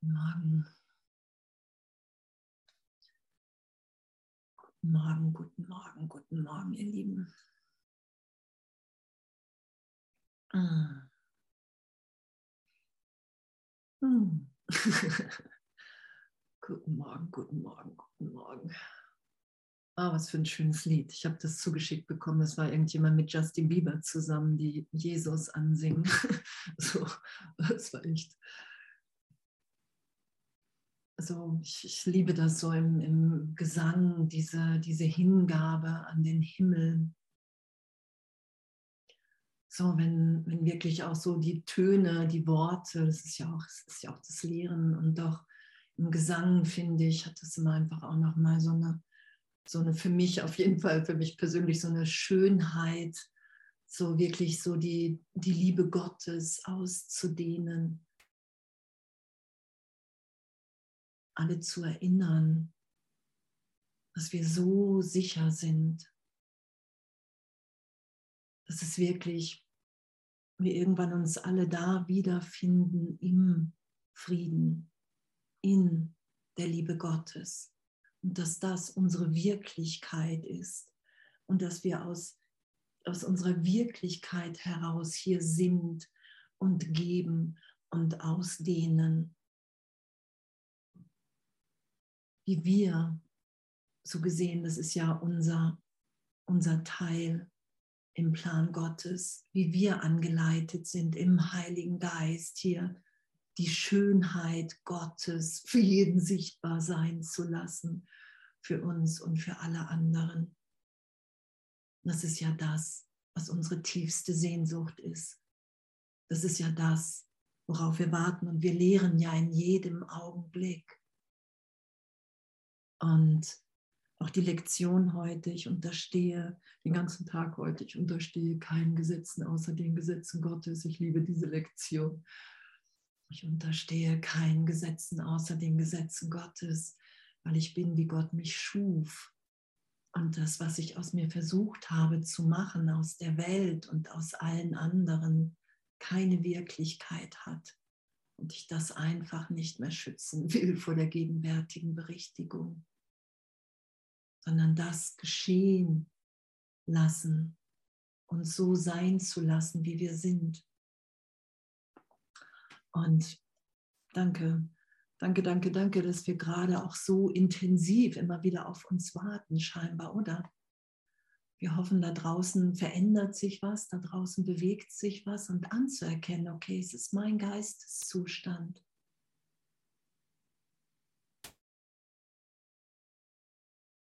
Guten Morgen. Guten Morgen, guten Morgen, guten Morgen, ihr Lieben. Mm. guten Morgen, guten Morgen, guten Morgen. Ah, was für ein schönes Lied. Ich habe das zugeschickt bekommen. Das war irgendjemand mit Justin Bieber zusammen, die Jesus ansingen. so, das war echt so, ich, ich, liebe das so im, im Gesang, diese, diese Hingabe an den Himmel. So, wenn, wenn wirklich auch so die Töne, die Worte, das ist ja auch, das ist ja auch das Lehren und doch im Gesang, finde ich, hat das immer einfach auch nochmal so eine, so eine, für mich auf jeden Fall, für mich persönlich so eine Schönheit, so wirklich so die, die Liebe Gottes auszudehnen alle zu erinnern, dass wir so sicher sind, dass es wirklich, wir irgendwann uns alle da wiederfinden im Frieden, in der Liebe Gottes. Und dass das unsere Wirklichkeit ist. Und dass wir aus, aus unserer Wirklichkeit heraus hier sind und geben und ausdehnen wie wir, so gesehen, das ist ja unser, unser Teil im Plan Gottes, wie wir angeleitet sind im Heiligen Geist hier die Schönheit Gottes für jeden sichtbar sein zu lassen, für uns und für alle anderen. Das ist ja das, was unsere tiefste Sehnsucht ist. Das ist ja das, worauf wir warten. Und wir lehren ja in jedem Augenblick. Und auch die Lektion heute, ich unterstehe den ganzen Tag heute, ich unterstehe keinen Gesetzen außer den Gesetzen Gottes. Ich liebe diese Lektion. Ich unterstehe keinen Gesetzen außer den Gesetzen Gottes, weil ich bin, wie Gott mich schuf. Und das, was ich aus mir versucht habe zu machen, aus der Welt und aus allen anderen, keine Wirklichkeit hat. Und ich das einfach nicht mehr schützen will vor der gegenwärtigen Berichtigung sondern das geschehen lassen und so sein zu lassen, wie wir sind. Und danke, danke, danke, danke, dass wir gerade auch so intensiv immer wieder auf uns warten, scheinbar, oder? Wir hoffen, da draußen verändert sich was, da draußen bewegt sich was und anzuerkennen, okay, es ist mein Geisteszustand.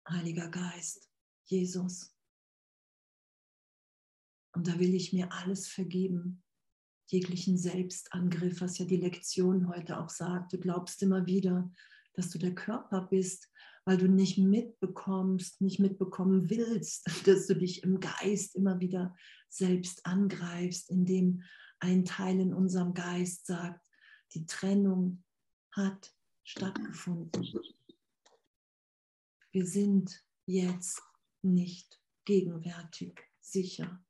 Heiliger Geist, Jesus. Und da will ich mir alles vergeben, jeglichen Selbstangriff, was ja die Lektion heute auch sagt. Du glaubst immer wieder, dass du der Körper bist, weil du nicht mitbekommst, nicht mitbekommen willst, dass du dich im Geist immer wieder selbst angreifst, indem ein Teil in unserem Geist sagt, die Trennung hat stattgefunden. Wir sind jetzt nicht gegenwärtig sicher.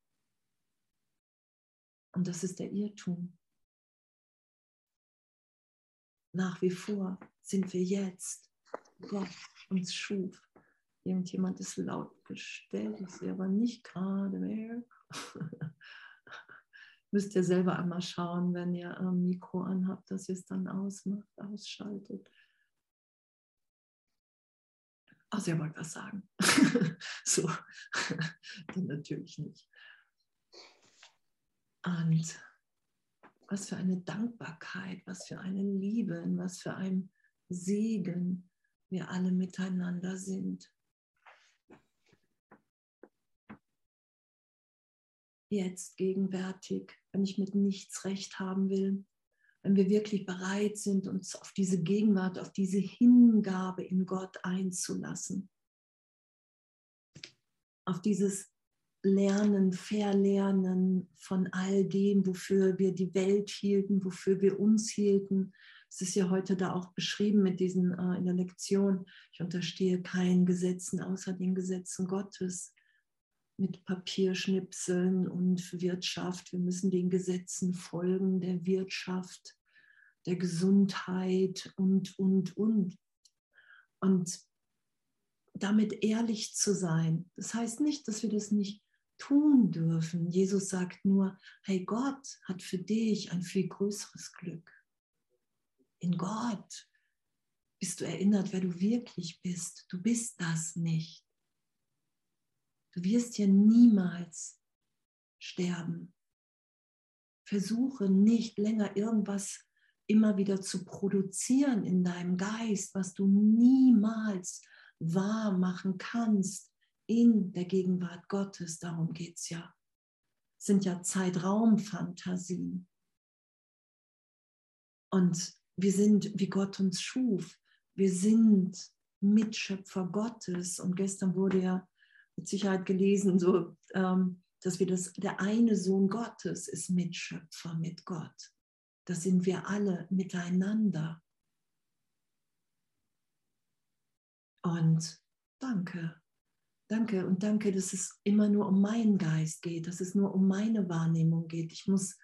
Und das ist der Irrtum. Nach wie vor sind wir jetzt, Gott uns schuf. Irgendjemand ist laut gestellt, ich sehe aber nicht gerade mehr. Müsst ihr selber einmal schauen, wenn ihr ein Mikro anhabt, dass ihr es dann ausmacht, ausschaltet. Ach, sie wollte was sagen. so, dann natürlich nicht. Und was für eine Dankbarkeit, was für eine Liebe, was für ein Segen wir alle miteinander sind. Jetzt gegenwärtig, wenn ich mit nichts recht haben will, wenn wir wirklich bereit sind, uns auf diese Gegenwart, auf diese Hingabe in Gott einzulassen, auf dieses Lernen, Verlernen von all dem, wofür wir die Welt hielten, wofür wir uns hielten. Es ist ja heute da auch beschrieben mit diesen äh, in der Lektion. Ich unterstehe keinen Gesetzen außer den Gesetzen Gottes mit Papierschnipseln und Wirtschaft. Wir müssen den Gesetzen folgen der Wirtschaft. der Gesundheit und, und, und. Und damit ehrlich zu sein. Das heißt nicht, dass wir das nicht tun dürfen. Jesus sagt nur, hey, Gott hat für dich ein viel größeres Glück. In Gott bist du erinnert, wer du wirklich bist. Du bist das nicht. Du wirst hier niemals sterben. Versuche nicht länger irgendwas immer wieder zu produzieren in deinem Geist, was du niemals wahr machen kannst in der Gegenwart Gottes. Darum geht es ja. Es sind ja Zeitraumfantasien. Und wir sind, wie Gott uns schuf. Wir sind Mitschöpfer Gottes. Und gestern wurde ja mit Sicherheit gelesen, so, ähm, dass wir das, der eine Sohn Gottes ist Mitschöpfer mit Gott. Das sind wir alle miteinander. Und danke, danke und danke, dass es immer nur um meinen Geist geht, dass es nur um meine Wahrnehmung geht. Ich muss,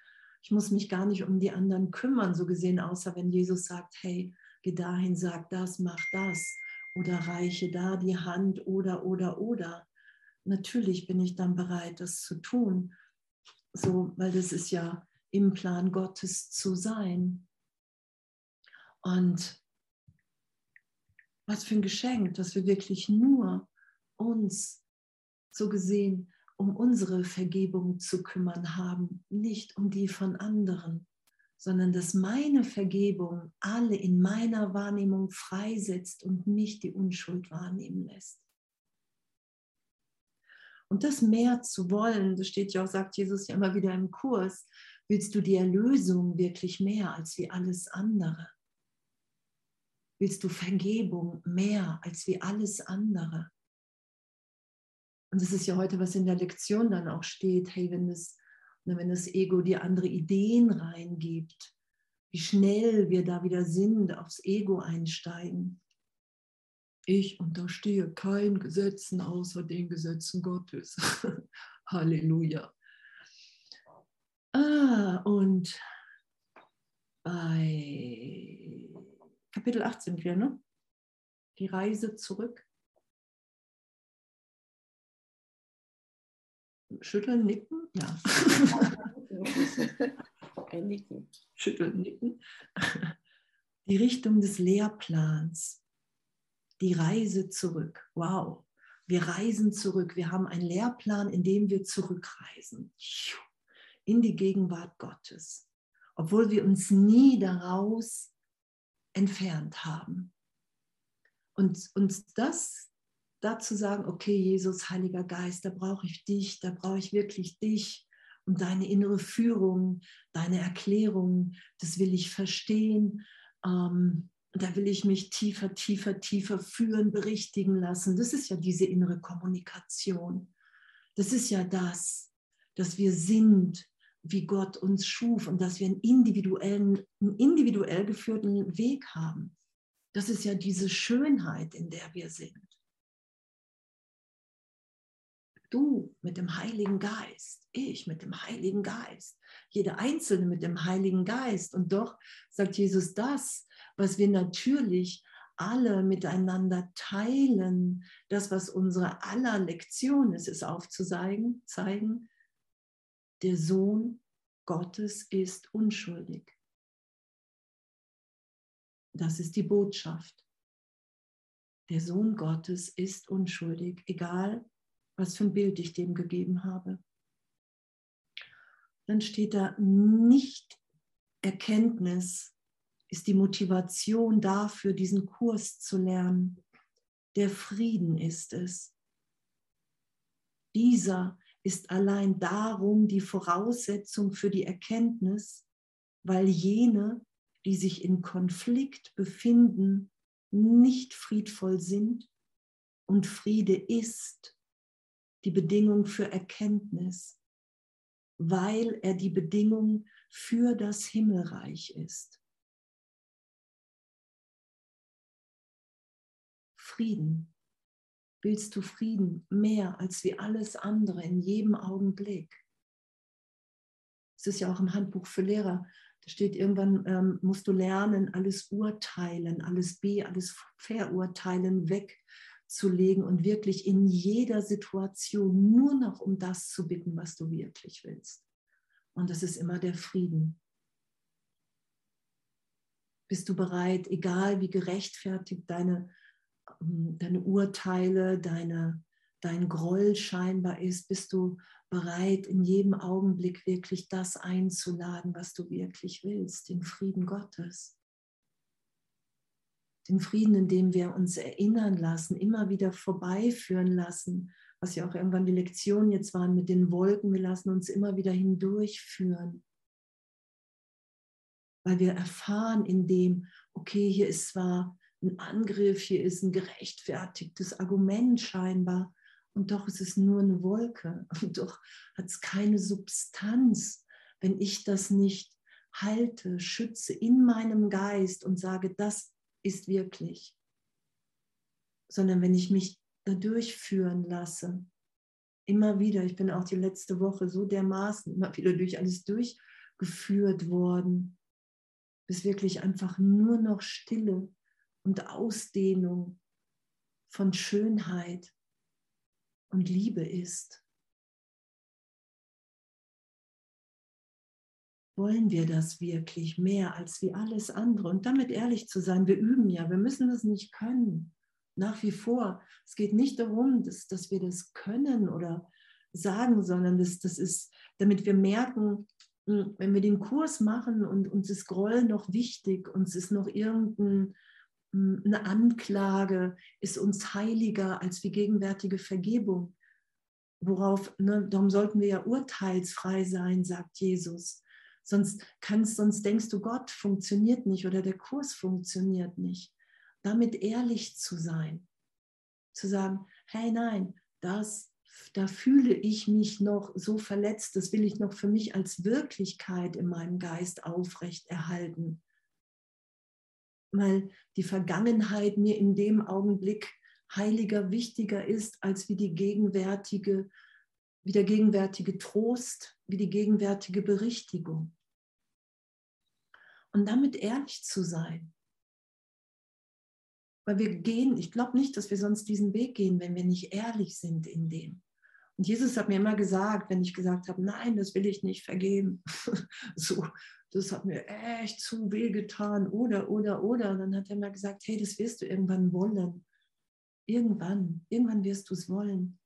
ich muss mich gar nicht um die anderen kümmern, so gesehen, außer wenn Jesus sagt, hey, geh dahin, sag das, mach das oder reiche da die Hand oder, oder, oder. Natürlich bin ich dann bereit, das zu tun, so, weil das ist ja im Plan Gottes zu sein. Und was für ein Geschenk, dass wir wirklich nur uns so gesehen um unsere Vergebung zu kümmern haben, nicht um die von anderen, sondern dass meine Vergebung alle in meiner Wahrnehmung freisetzt und mich die Unschuld wahrnehmen lässt. Und das mehr zu wollen, das steht ja auch, sagt Jesus ja immer wieder im Kurs, willst du die Erlösung wirklich mehr als wie alles andere? willst du Vergebung mehr als wie alles andere. Und das ist ja heute, was in der Lektion dann auch steht, hey, wenn das, wenn das Ego dir andere Ideen reingibt, wie schnell wir da wieder sind, aufs Ego einsteigen. Ich unterstehe keinen Gesetzen außer den Gesetzen Gottes. Halleluja. Ah, und bei Kapitel 8 sind wir, ne? Die Reise zurück. Schütteln, nicken? Ja. Ein Nicken. Schütteln, nicken. Die Richtung des Lehrplans. Die Reise zurück. Wow. Wir reisen zurück. Wir haben einen Lehrplan, in dem wir zurückreisen. In die Gegenwart Gottes. Obwohl wir uns nie daraus entfernt haben. Und uns das dazu sagen, okay, Jesus, Heiliger Geist, da brauche ich dich, da brauche ich wirklich dich und deine innere Führung, deine Erklärung, das will ich verstehen. Ähm, da will ich mich tiefer, tiefer, tiefer führen, berichtigen lassen. Das ist ja diese innere Kommunikation. Das ist ja das, dass wir sind, wie Gott uns schuf und dass wir einen individuellen, einen individuell geführten Weg haben. Das ist ja diese Schönheit, in der wir sind. Du mit dem Heiligen Geist, ich mit dem Heiligen Geist, jeder Einzelne mit dem Heiligen Geist. Und doch sagt Jesus das, was wir natürlich alle miteinander teilen, das, was unsere aller Lektion ist, ist aufzuzeigen, zeigen, der Sohn Gottes ist unschuldig. Das ist die Botschaft. Der Sohn Gottes ist unschuldig, egal was für ein Bild ich dem gegeben habe. Dann steht da nicht Erkenntnis ist die Motivation dafür, diesen Kurs zu lernen. Der Frieden ist es. Dieser ist allein darum die Voraussetzung für die Erkenntnis, weil jene, die sich in Konflikt befinden, nicht friedvoll sind und Friede ist die Bedingung für Erkenntnis, weil er die Bedingung für das Himmelreich ist. Frieden willst du Frieden mehr als wie alles andere in jedem Augenblick. Es ist ja auch im Handbuch für Lehrer, Da steht irgendwann, ähm, musst du lernen, alles urteilen, alles B, alles verurteilen wegzulegen und wirklich in jeder Situation nur noch um das zu bitten, was du wirklich willst. Und das ist immer der Frieden. Bist du bereit, egal wie gerechtfertigt deine, ähm, deine Urteile, deine, dein Groll scheinbar ist, bist du bereit, in jedem Augenblick wirklich das einzuladen, was du wirklich willst, den Frieden Gottes. Den Frieden, in dem wir uns erinnern lassen, immer wieder vorbeiführen lassen, was ja auch irgendwann die Lektionen jetzt waren mit den Wolken, wir lassen uns immer wieder hindurchführen. Weil wir erfahren in dem, okay, hier ist zwar ein Angriff, hier ist ein gerechtfertigtes Argument scheinbar, und doch ist es nur eine Wolke. Und doch hat es keine Substanz, wenn ich das nicht halte, schütze in meinem Geist und sage, das ist wirklich, sondern wenn ich mich da durchführen lasse, immer wieder, ich bin auch die letzte Woche so dermaßen immer wieder durch alles durchgeführt worden, bis wirklich einfach nur noch Stille und Ausdehnung von Schönheit und Liebe ist. Wollen wir das wirklich mehr als wie alles andere? Und damit ehrlich zu sein, wir üben ja, wir müssen das nicht können. Nach wie vor. Es geht nicht darum, dass, dass wir das können oder sagen, sondern das, das ist, damit wir merken, hm, wenn wir den Kurs machen und uns ist Groll noch wichtig, uns ist noch irgendeine hm, Anklage, ist uns heiliger als die gegenwärtige Vergebung. Worauf, ne, darum sollten wir ja urteilsfrei sein, sagt Jesus. Sonst kannst, sonst denkst du, Gott funktioniert nicht oder der Kurs funktioniert nicht. Damit ehrlich zu sein, zu sagen, hey nein, das da fühle ich mich noch so verletzt, das will ich noch für mich als Wirklichkeit in meinem Geist aufrechterhalten. Weil die Vergangenheit mir in dem Augenblick heiliger, wichtiger ist, als wie die gegenwärtige, wie der gegenwärtige Trost, wie die gegenwärtige Berichtigung. Und damit ehrlich zu sein. Weil wir gehen, ich glaube nicht, dass wir sonst diesen Weg gehen, wenn wir nicht ehrlich sind in dem. Und Jesus hat mir immer gesagt, wenn ich gesagt habe, nein, das will ich nicht vergeben, so, das hat mir echt zu weh getan, oder, oder, oder. Und dann hat er mir gesagt, hey, das wirst du irgendwann wollen. Irgendwann, irgendwann wirst du es wollen.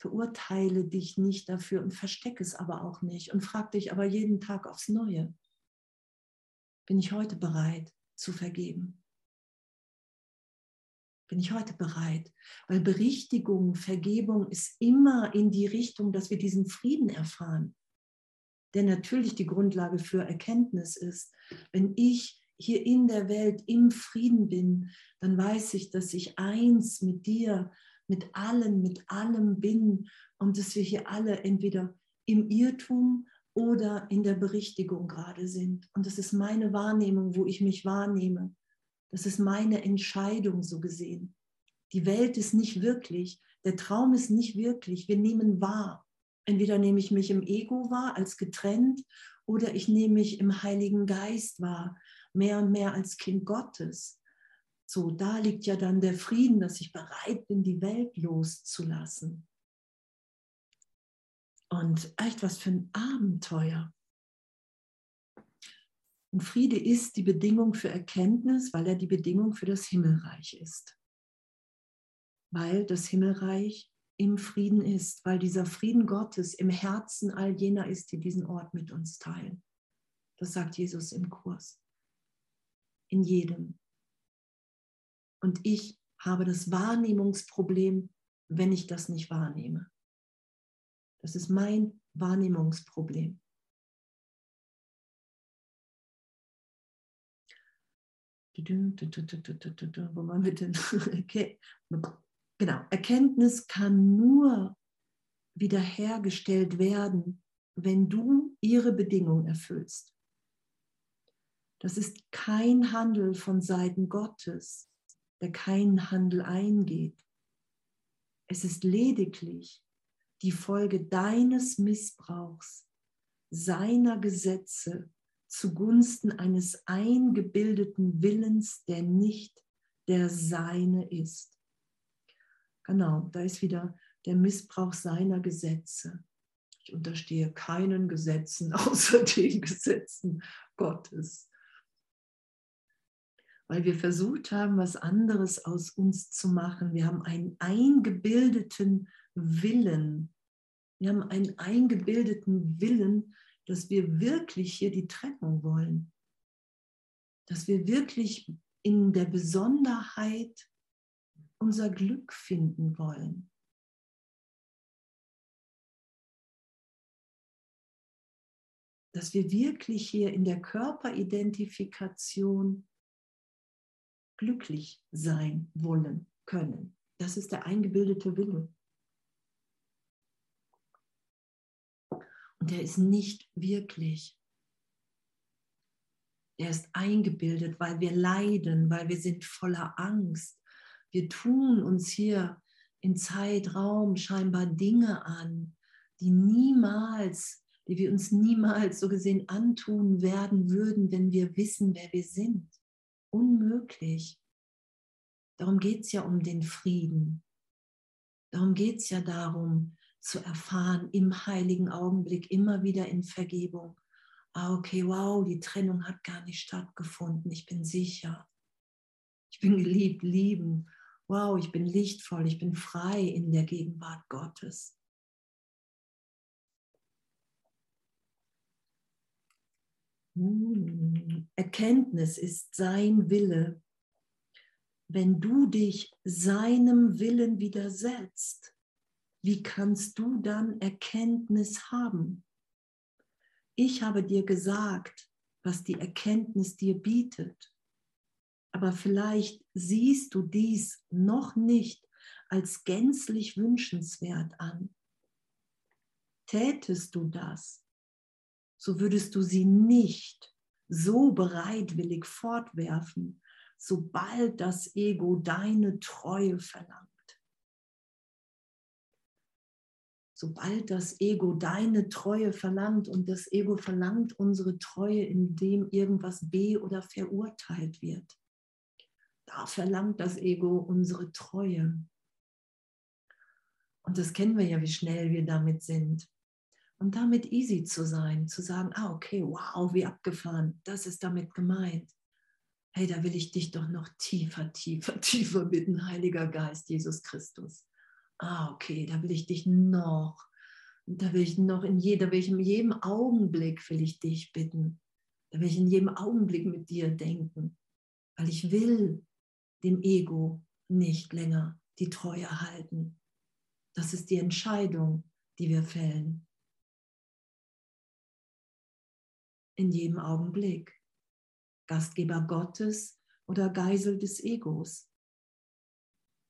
Verurteile dich nicht dafür und verstecke es aber auch nicht und frag dich aber jeden Tag aufs Neue. Bin ich heute bereit zu vergeben? bin ich heute bereit? Weil Berichtigung, Vergebung ist immer in die Richtung, dass wir diesen Frieden erfahren, der natürlich die Grundlage für Erkenntnis ist. Wenn ich hier in der Welt im Frieden bin, dann weiß ich, dass ich eins mit dir, mit allen, mit allem bin und dass wir hier alle entweder im Irrtum oder in der Berichtigung gerade sind. Und das ist meine Wahrnehmung, wo ich mich wahrnehme. Das ist meine Entscheidung so gesehen. Die Welt ist nicht wirklich, der Traum ist nicht wirklich. Wir nehmen wahr. Entweder nehme ich mich im Ego wahr als getrennt oder ich nehme mich im Heiligen Geist wahr, mehr und mehr als Kind Gottes. So, da liegt ja dann der Frieden, dass ich bereit bin, die Welt loszulassen. Und echt was für ein Abenteuer. Und Friede ist die Bedingung für Erkenntnis, weil er die Bedingung für das Himmelreich ist. Weil das Himmelreich im Frieden ist, weil dieser Frieden Gottes im Herzen all jener ist, die diesen Ort mit uns teilen. Das sagt Jesus im Kurs. In jedem. Und ich habe das Wahrnehmungsproblem, wenn ich das nicht wahrnehme. Das ist mein Wahrnehmungsproblem. Wo waren wir denn? Okay. Genau, Erkenntnis kann nur wiederhergestellt werden, wenn du ihre Bedingung erfüllst. Das ist kein Handel von Seiten Gottes, der keinen Handel eingeht. Es ist lediglich die Folge deines Missbrauchs, seiner Gesetze zugunsten eines eingebildeten Willens, der nicht der seine ist. Genau, da ist wieder der Missbrauch seiner Gesetze. Ich unterstehe keinen Gesetzen außer den Gesetzen Gottes. Weil wir versucht haben, was anderes aus uns zu machen. Wir haben einen eingebildeten Willen. Wir haben einen eingebildeten Willen, dass wir wirklich hier die Trennung wollen. Dass wir wirklich in der Besonderheit unser Glück finden wollen. Dass wir wirklich hier in der Körperidentifikation glücklich sein wollen können. Das ist der eingebildete Wille. Und der ist nicht wirklich. Er ist eingebildet, weil wir leiden, weil wir sind voller Angst. Wir tun uns hier in Zeitraum scheinbar Dinge an, die niemals, die wir uns niemals so gesehen antun werden würden, wenn wir wissen, wer wir sind. Unmöglich. Darum geht es ja um den Frieden. Darum geht es ja darum, zu erfahren im heiligen Augenblick, immer wieder in Vergebung. Ah, okay, wow, die Trennung hat gar nicht stattgefunden. Ich bin sicher. Ich bin geliebt, lieben. Wow, ich bin lichtvoll, ich bin frei in der Gegenwart Gottes. Hm. Erkenntnis ist sein Wille. Wenn du dich seinem Willen widersetzt, wie kannst du dann Erkenntnis haben? Ich habe dir gesagt, was die Erkenntnis dir bietet. Aber vielleicht siehst du dies noch nicht als gänzlich wünschenswert an. Tätest du das, so würdest du sie nicht so bereitwillig fortwerfen, sobald das Ego deine Treue verlangt. Sobald das Ego deine Treue verlangt und das Ego verlangt unsere Treue, indem irgendwas be- oder verurteilt wird, da verlangt das Ego unsere Treue. Und das kennen wir ja, wie schnell wir damit sind. Und damit easy zu sein, zu sagen, ah, okay, wow, wie abgefahren, das ist damit gemeint. Hey, da will ich dich doch noch tiefer, tiefer, tiefer bitten, Heiliger Geist, Jesus Christus ah, okay, da will ich dich noch, da will ich noch in jeder, will ich in jedem Augenblick will ich dich bitten. Da will ich in jedem Augenblick mit dir denken, weil ich will dem Ego nicht länger die Treue halten. Das ist die Entscheidung, die wir fällen. In jedem Augenblick. Gastgeber Gottes oder Geisel des Egos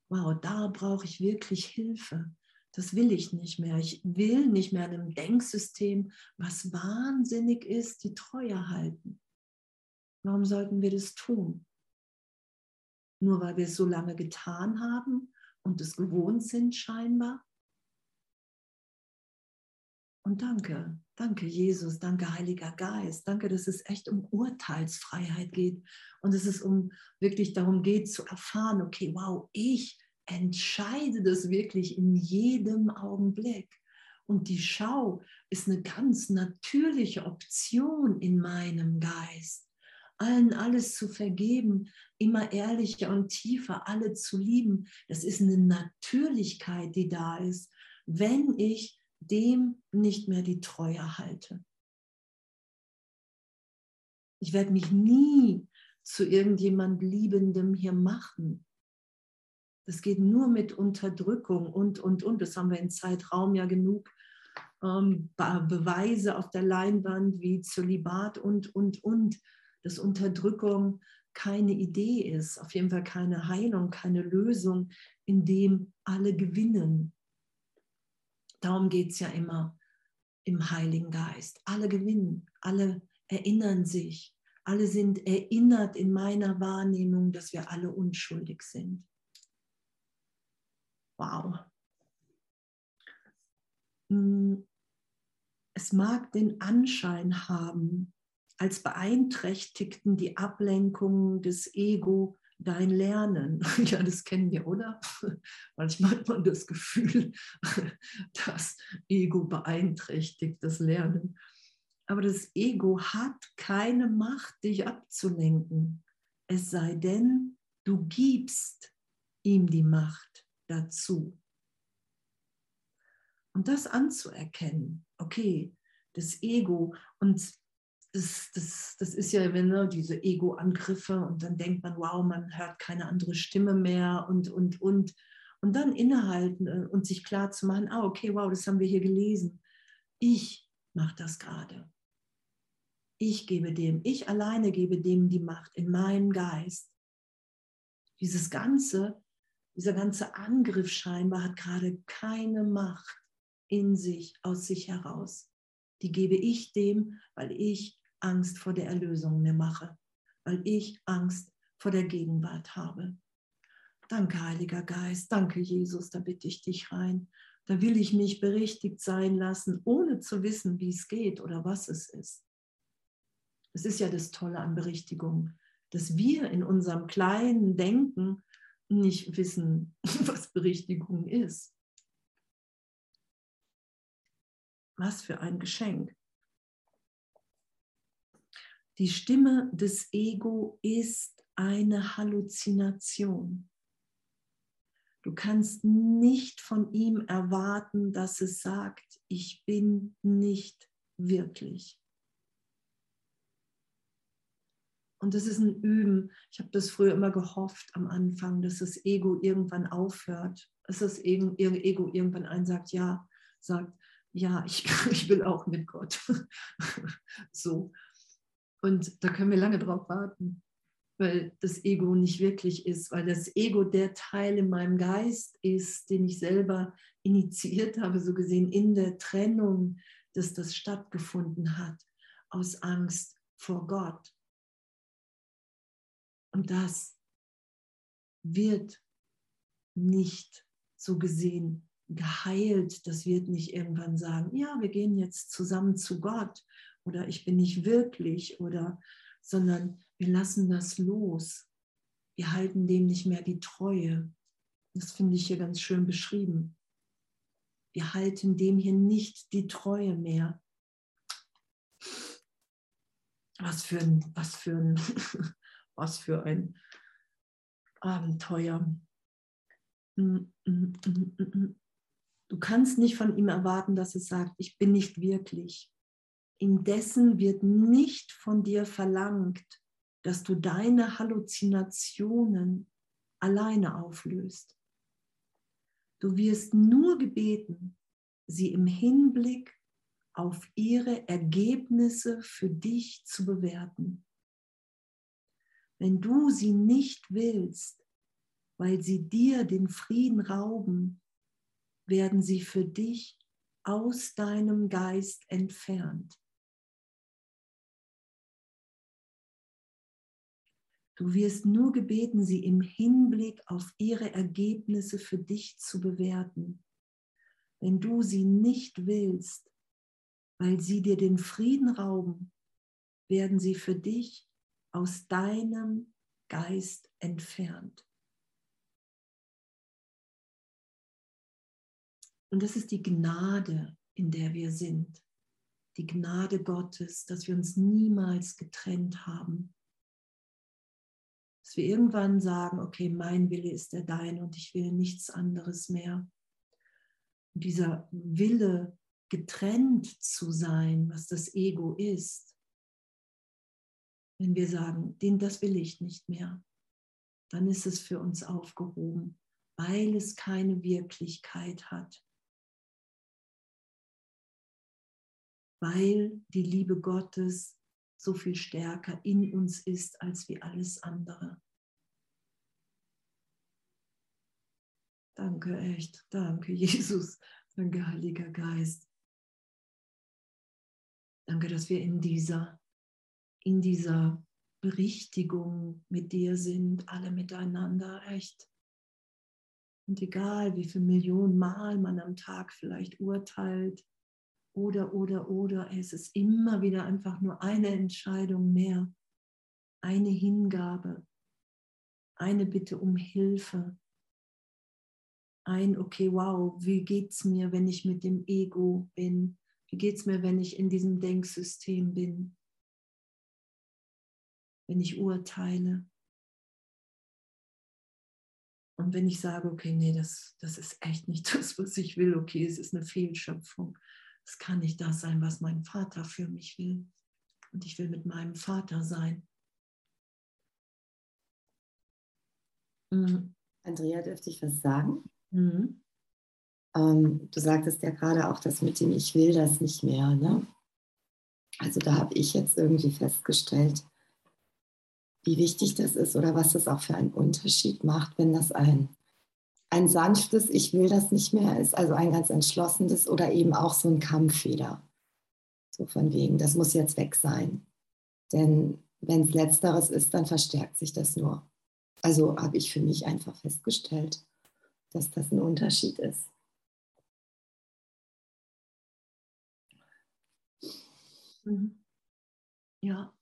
wow, da brauche ich wirklich Hilfe. Das will ich nicht mehr. Ich will nicht mehr einem Denksystem, was wahnsinnig ist, die Treue halten. Warum sollten wir das tun? Nur weil wir es so lange getan haben und es gewohnt sind scheinbar? Und danke, danke Jesus, danke Heiliger Geist, danke, dass es echt um Urteilsfreiheit geht und dass es um wirklich darum geht zu erfahren, okay, wow, ich entscheide das wirklich in jedem Augenblick. Und die Schau ist eine ganz natürliche Option in meinem Geist. Allen alles zu vergeben, immer ehrlicher und tiefer alle zu lieben, das ist eine Natürlichkeit, die da ist, wenn ich dem nicht mehr die Treue halte. Ich werde mich nie zu irgendjemand Liebendem hier machen. Das geht nur mit Unterdrückung und, und, und. Das haben wir im Zeitraum ja genug ähm, Beweise auf der Leinwand wie Zölibat und, und, und. Dass Unterdrückung keine Idee ist, auf jeden Fall keine Heilung, keine Lösung, in dem alle gewinnen. Darum geht es ja immer im Heiligen Geist. Alle gewinnen, alle erinnern sich, alle sind erinnert in meiner Wahrnehmung, dass wir alle unschuldig sind. Wow. Hm, es mag den Anschein haben, als beeinträchtigten die Ablenkungen des Ego dein Lernen. Ja, das kennen wir, oder? Manchmal hat man das Gefühl, das Ego beeinträchtigt das Lernen. Aber das Ego hat keine Macht, dich abzulenken. Es sei denn, du gibst ihm die Macht dazu. Und das anzuerkennen, okay, das Ego und das, das, das ist ja wenn, ne, diese Ego-Angriffe und dann denkt man, wow, man hört keine andere Stimme mehr und, und, und. Und dann innehalten äh, und sich klar zu machen, ah, okay, wow, das haben wir hier gelesen. Ich mache das gerade. Ich gebe dem, ich alleine gebe dem die Macht in meinem Geist. Dieses ganze, dieser ganze Angriff scheinbar hat gerade keine Macht in sich, aus sich heraus. Die gebe ich dem, weil ich Angst vor der Erlösung mir mache, weil ich Angst vor der Gegenwart habe. Danke, Heiliger Geist, danke, Jesus, da bitte ich dich rein. Da will ich mich berichtigt sein lassen, ohne zu wissen, wie es geht oder was es ist. Es ist ja das Tolle an Berichtigung, dass wir in unserem kleinen Denken nicht wissen, was Berichtigung ist. Was für ein Geschenk. Die Stimme des Ego ist eine Halluzination. Du kannst nicht von ihm erwarten, dass es sagt, ich bin nicht wirklich. Und das ist ein Üben. Ich habe das früher immer gehofft am Anfang, dass das Ego irgendwann aufhört, dass das Ego irgendwann einsagt, ja, sagt, ja, ich, ich will auch mit Gott. so. Und da können wir lange drauf warten, weil das Ego nicht wirklich ist, weil das Ego der Teil in meinem Geist ist, den ich selber initiiert habe, so gesehen in der Trennung, dass das stattgefunden hat, aus Angst vor Gott. Und das wird nicht so gesehen geheilt. Das wird nicht irgendwann sagen, ja, wir gehen jetzt zusammen zu Gott oder ich bin nicht wirklich oder, sondern wir lassen das los. Wir halten dem nicht mehr die Treue. Das finde ich hier ganz schön beschrieben. Wir halten dem hier nicht die Treue mehr. Was für ein, was für ein, was für ein Abenteuer. Mm, mm, mm, du kannst nicht von ihm erwarten, dass es sagt, ich bin nicht wirklich indessen wird nicht von dir verlangt, dass du deine Halluzinationen alleine auflöst. Du wirst nur gebeten, sie im Hinblick auf ihre Ergebnisse für dich zu bewerten. Wenn du sie nicht willst, weil sie dir den Frieden rauben, werden sie für dich aus deinem Geist entfernt. Du wirst nur gebeten, sie im Hinblick auf ihre Ergebnisse für dich zu bewerten. Wenn du sie nicht willst, weil sie dir den Frieden rauben, werden sie für dich aus deinem Geist entfernt. Und das ist die Gnade, in der wir sind. Die Gnade Gottes, dass wir uns niemals getrennt haben, wir irgendwann sagen, okay, mein Wille ist der deine und ich will nichts anderes mehr. Und dieser Wille, getrennt zu sein, was das Ego ist, wenn wir sagen, den, das will ich nicht mehr, dann ist es für uns aufgehoben, weil es keine Wirklichkeit hat. Weil die Liebe Gottes so viel stärker in uns ist als wie alles andere. Danke, echt. Danke, Jesus. Danke, Heiliger Geist. Danke, dass wir in dieser, in dieser Berichtigung mit dir sind, alle miteinander, echt. Und egal, wie viele Millionen Mal man am Tag vielleicht urteilt oder, oder, oder. Es ist immer wieder einfach nur eine Entscheidung mehr, eine Hingabe, eine Bitte um Hilfe, ein, okay, wow, wie geht es mir, wenn ich mit dem Ego bin? Wie geht es mir, wenn ich in diesem Denksystem bin? Wenn ich urteile? Und wenn ich sage, okay, nee, das, das ist echt nicht das, was ich will, okay, es ist eine Fehlschöpfung. Es kann nicht das sein, was mein Vater für mich will. Und ich will mit meinem Vater sein. Mhm. Andrea, dürfte ich was sagen? Mhm. Ähm, du sagtest ja gerade auch das mit dem Ich will das nicht mehr. Ne? Also da habe ich jetzt irgendwie festgestellt, wie wichtig das ist oder was das auch für einen Unterschied macht, wenn das ein, ein sanftes Ich will das nicht mehr ist, also ein ganz entschlossenes oder eben auch so ein Kampffeder. So von wegen, das muss jetzt weg sein. Denn wenn es letzteres ist, dann verstärkt sich das nur. Also habe ich für mich einfach festgestellt dass das ein Unterschied ist. Mhm. Ja.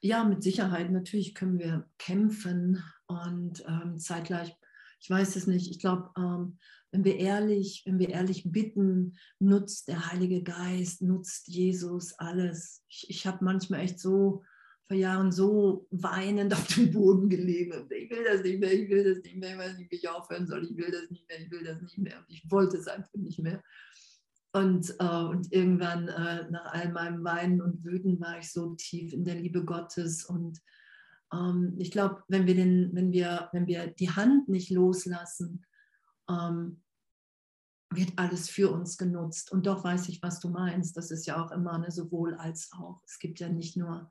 ja, mit Sicherheit. Natürlich können wir kämpfen und ähm, zeitgleich, ich weiß es nicht, ich glaube, ähm, wenn wir ehrlich, wenn wir ehrlich bitten, nutzt der Heilige Geist, nutzt Jesus alles. Ich, ich habe manchmal echt so vor Jahren so weinend auf dem Boden gelegen und ich will das nicht mehr, ich will das nicht mehr, ich weiß nicht, wie ich aufhören soll, ich will das nicht mehr, ich will das nicht mehr und ich wollte es einfach nicht mehr. Und, äh, und irgendwann äh, nach all meinem Weinen und Wüten war ich so tief in der Liebe Gottes und ähm, ich glaube, wenn wir wenn wir, wenn wir die Hand nicht loslassen, ähm, wird alles für uns genutzt. Und doch weiß ich, was du meinst. Das ist ja auch immer eine sowohl als auch. Es gibt ja nicht nur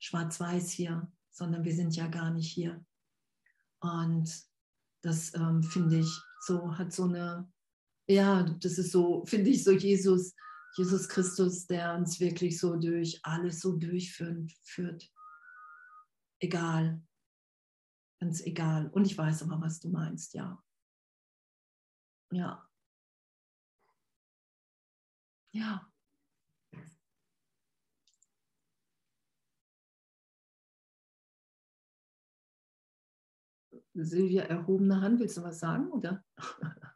schwarz-weiß hier, sondern wir sind ja gar nicht hier. Und das ähm, finde ich so, hat so eine, ja, das ist so, finde ich so Jesus, Jesus Christus, der uns wirklich so durch alles so durchführt. Führt. Egal. Ganz egal. Und ich weiß aber, was du meinst, ja. Ja. Ja. Silvia, erhobene Hand, willst du was sagen? Oder?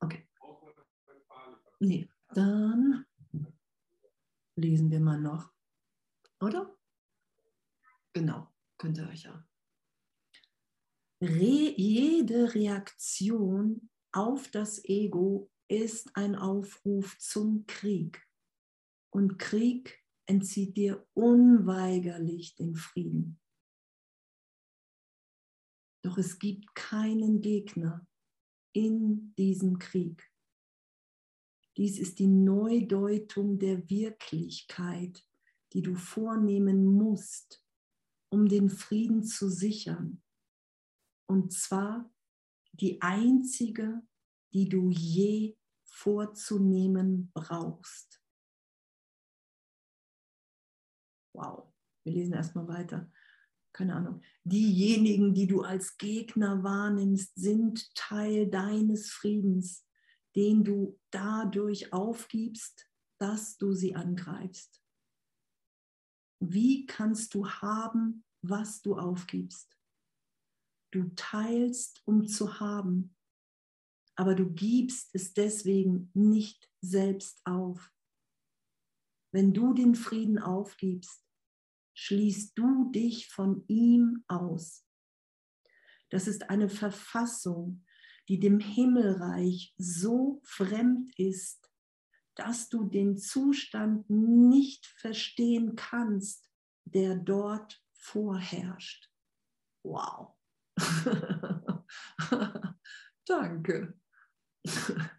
Okay. Nee, dann lesen wir mal noch. Oder? Genau, könnt ihr euch ja. Re jede Reaktion auf das Ego ist ein Aufruf zum Krieg. Und Krieg entzieht dir unweigerlich den Frieden. Doch es gibt keinen Gegner in diesem Krieg. Dies ist die Neudeutung der Wirklichkeit, die du vornehmen musst, um den Frieden zu sichern. Und zwar die einzige, die du je vorzunehmen brauchst. Wow, wir lesen erstmal weiter. Keine Ahnung. Diejenigen, die du als Gegner wahrnimmst, sind Teil deines Friedens, den du dadurch aufgibst, dass du sie angreifst. Wie kannst du haben, was du aufgibst? Du teilst, um zu haben, aber du gibst es deswegen nicht selbst auf. Wenn du den Frieden aufgibst, schließt du dich von ihm aus. Das ist eine Verfassung, die dem Himmelreich so fremd ist, dass du den Zustand nicht verstehen kannst, der dort vorherrscht. Wow. Danke.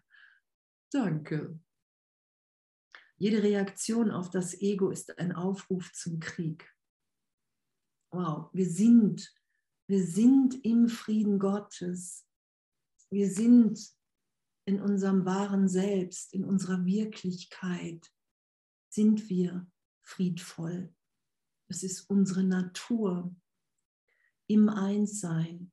Danke. Jede Reaktion auf das Ego ist ein Aufruf zum Krieg. Wow, wir sind, wir sind im Frieden Gottes. Wir sind in unserem wahren Selbst, in unserer Wirklichkeit, sind wir friedvoll. Es ist unsere Natur im Einssein,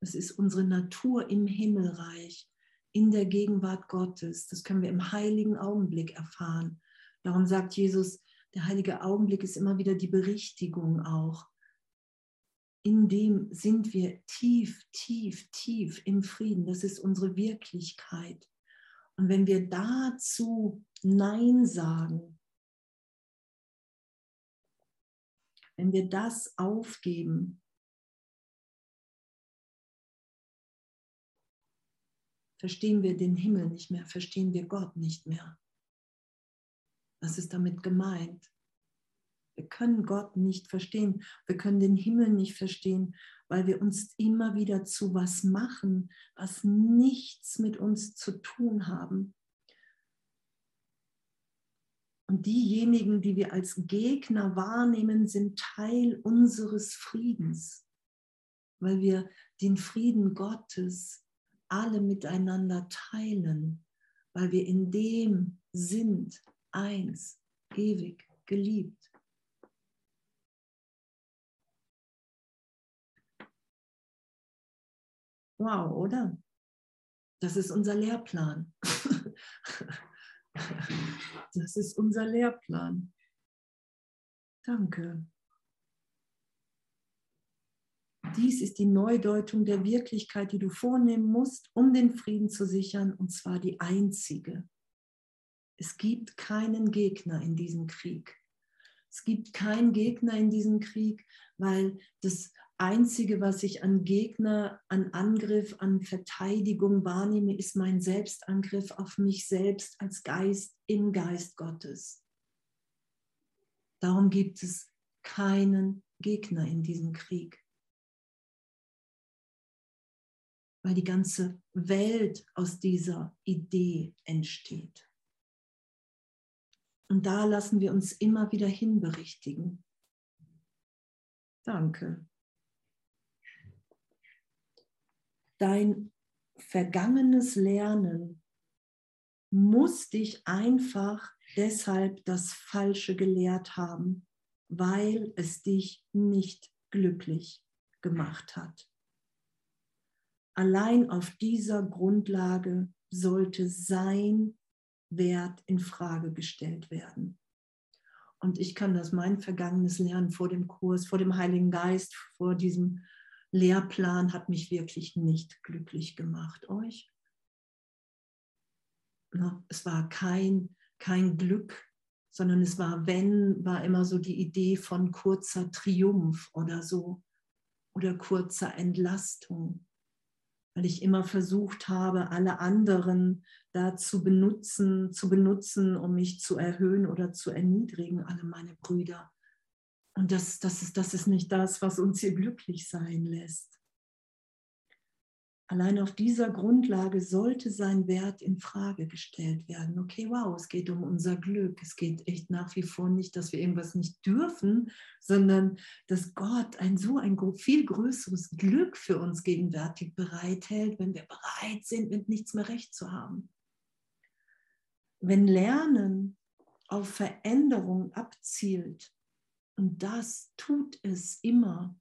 Das ist unsere Natur im Himmelreich, in der Gegenwart Gottes. Das können wir im heiligen Augenblick erfahren. Darum sagt Jesus, der heilige Augenblick ist immer wieder die Berichtigung auch. In dem sind wir tief, tief, tief im Frieden. Das ist unsere Wirklichkeit. Und wenn wir dazu Nein sagen, wenn wir das aufgeben, verstehen wir den Himmel nicht mehr, verstehen wir Gott nicht mehr. Was ist damit gemeint? Wir können Gott nicht verstehen. Wir können den Himmel nicht verstehen, weil wir uns immer wieder zu was machen, was nichts mit uns zu tun haben. Und diejenigen, die wir als Gegner wahrnehmen, sind Teil unseres Friedens, weil wir den Frieden Gottes alle miteinander teilen, weil wir in dem sind, eins, ewig geliebt. Wow, oder? Das ist unser Lehrplan. Das ist unser Lehrplan. Danke. Dies ist die Neudeutung der Wirklichkeit, die du vornehmen musst, um den Frieden zu sichern, und zwar die einzige. Es gibt keinen Gegner in diesem Krieg. Es gibt keinen Gegner in diesem Krieg, weil das Einzige, was ich an Gegner, an Angriff, an Verteidigung wahrnehme, ist mein Selbstangriff auf mich selbst als Geist im Geist Gottes. Darum gibt es keinen Gegner in diesem Krieg. Weil die ganze Welt aus dieser Idee entsteht. Und da lassen wir uns immer wieder hinberichtigen. Danke. Dein vergangenes Lernen muss dich einfach deshalb das Falsche gelehrt haben, weil es dich nicht glücklich gemacht hat. Allein auf dieser Grundlage sollte sein Wert in Frage gestellt werden. Und ich kann das mein vergangenes Lernen vor dem Kurs, vor dem Heiligen Geist, vor diesem Lehrplan hat mich wirklich nicht glücklich gemacht. Euch? Na, es war kein, kein Glück, sondern es war, wenn, war immer so die Idee von kurzer Triumph oder so oder kurzer Entlastung weil ich immer versucht habe, alle anderen da zu benutzen, zu benutzen, um mich zu erhöhen oder zu erniedrigen, alle meine Brüder. Und das, das, ist, das ist nicht das, was uns hier glücklich sein lässt. Allein auf dieser Grundlage sollte sein Wert in Frage gestellt werden. Okay, wow, es geht um unser Glück. Es geht echt nach wie vor nicht, dass wir irgendwas nicht dürfen, sondern dass Gott ein so ein viel größeres Glück für uns gegenwärtig bereithält, wenn wir bereit sind, mit nichts mehr recht zu haben. Wenn Lernen auf Veränderung abzielt, und das tut es immer,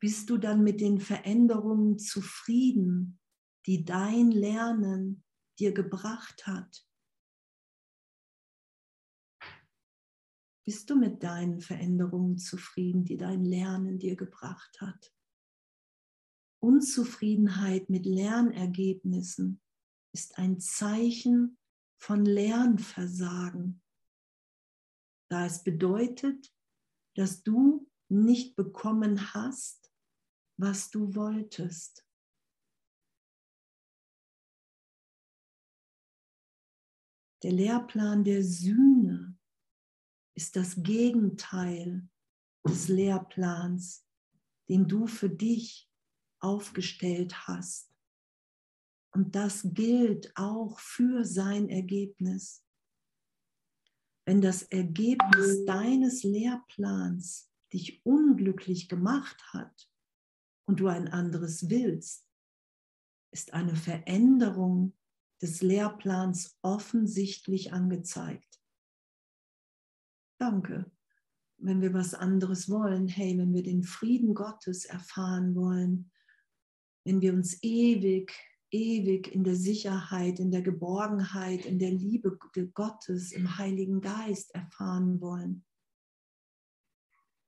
bist du dann mit den Veränderungen zufrieden, die dein Lernen dir gebracht hat? Bist du mit deinen Veränderungen zufrieden, die dein Lernen dir gebracht hat? Unzufriedenheit mit Lernergebnissen ist ein Zeichen von Lernversagen, da es bedeutet, dass du nicht bekommen hast, was du wolltest. Der Lehrplan der Sühne ist das Gegenteil des Lehrplans, den du für dich aufgestellt hast. Und das gilt auch für sein Ergebnis. Wenn das Ergebnis deines Lehrplans dich unglücklich gemacht hat, und du ein anderes willst, ist eine Veränderung des Lehrplans offensichtlich angezeigt. Danke. Wenn wir was anderes wollen, hey, wenn wir den Frieden Gottes erfahren wollen, wenn wir uns ewig, ewig in der Sicherheit, in der Geborgenheit, in der Liebe Gottes, im Heiligen Geist erfahren wollen,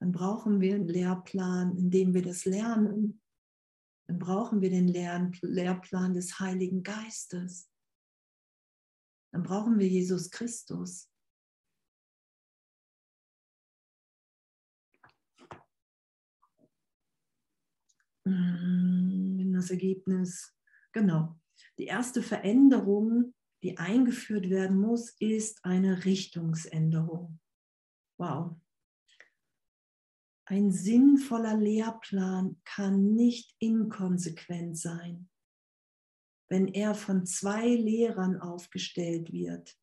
dann brauchen wir einen Lehrplan, in dem wir das lernen. Dann brauchen wir den Lehrplan des Heiligen Geistes. Dann brauchen wir Jesus Christus. Hm, das Ergebnis, genau. Die erste Veränderung, die eingeführt werden muss, ist eine Richtungsänderung. Wow. Ein sinnvoller Lehrplan kann nicht inkonsequent sein, wenn er von zwei Lehrern aufgestellt wird,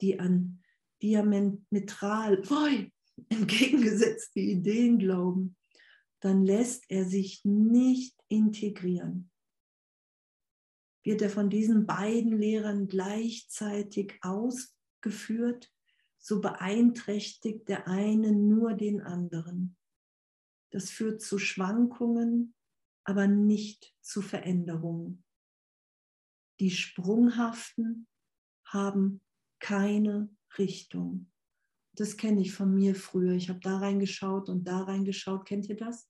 die an diametral entgegengesetzte Ideen glauben dann lässt er sich nicht integrieren. Wird er von diesen beiden Lehrern gleichzeitig ausgeführt, so beeinträchtigt der eine nur den anderen. Das führt zu Schwankungen, aber nicht zu Veränderungen. Die Sprunghaften haben keine Richtung. Das kenne ich von mir früher. Ich habe da reingeschaut und da reingeschaut. Kennt ihr das?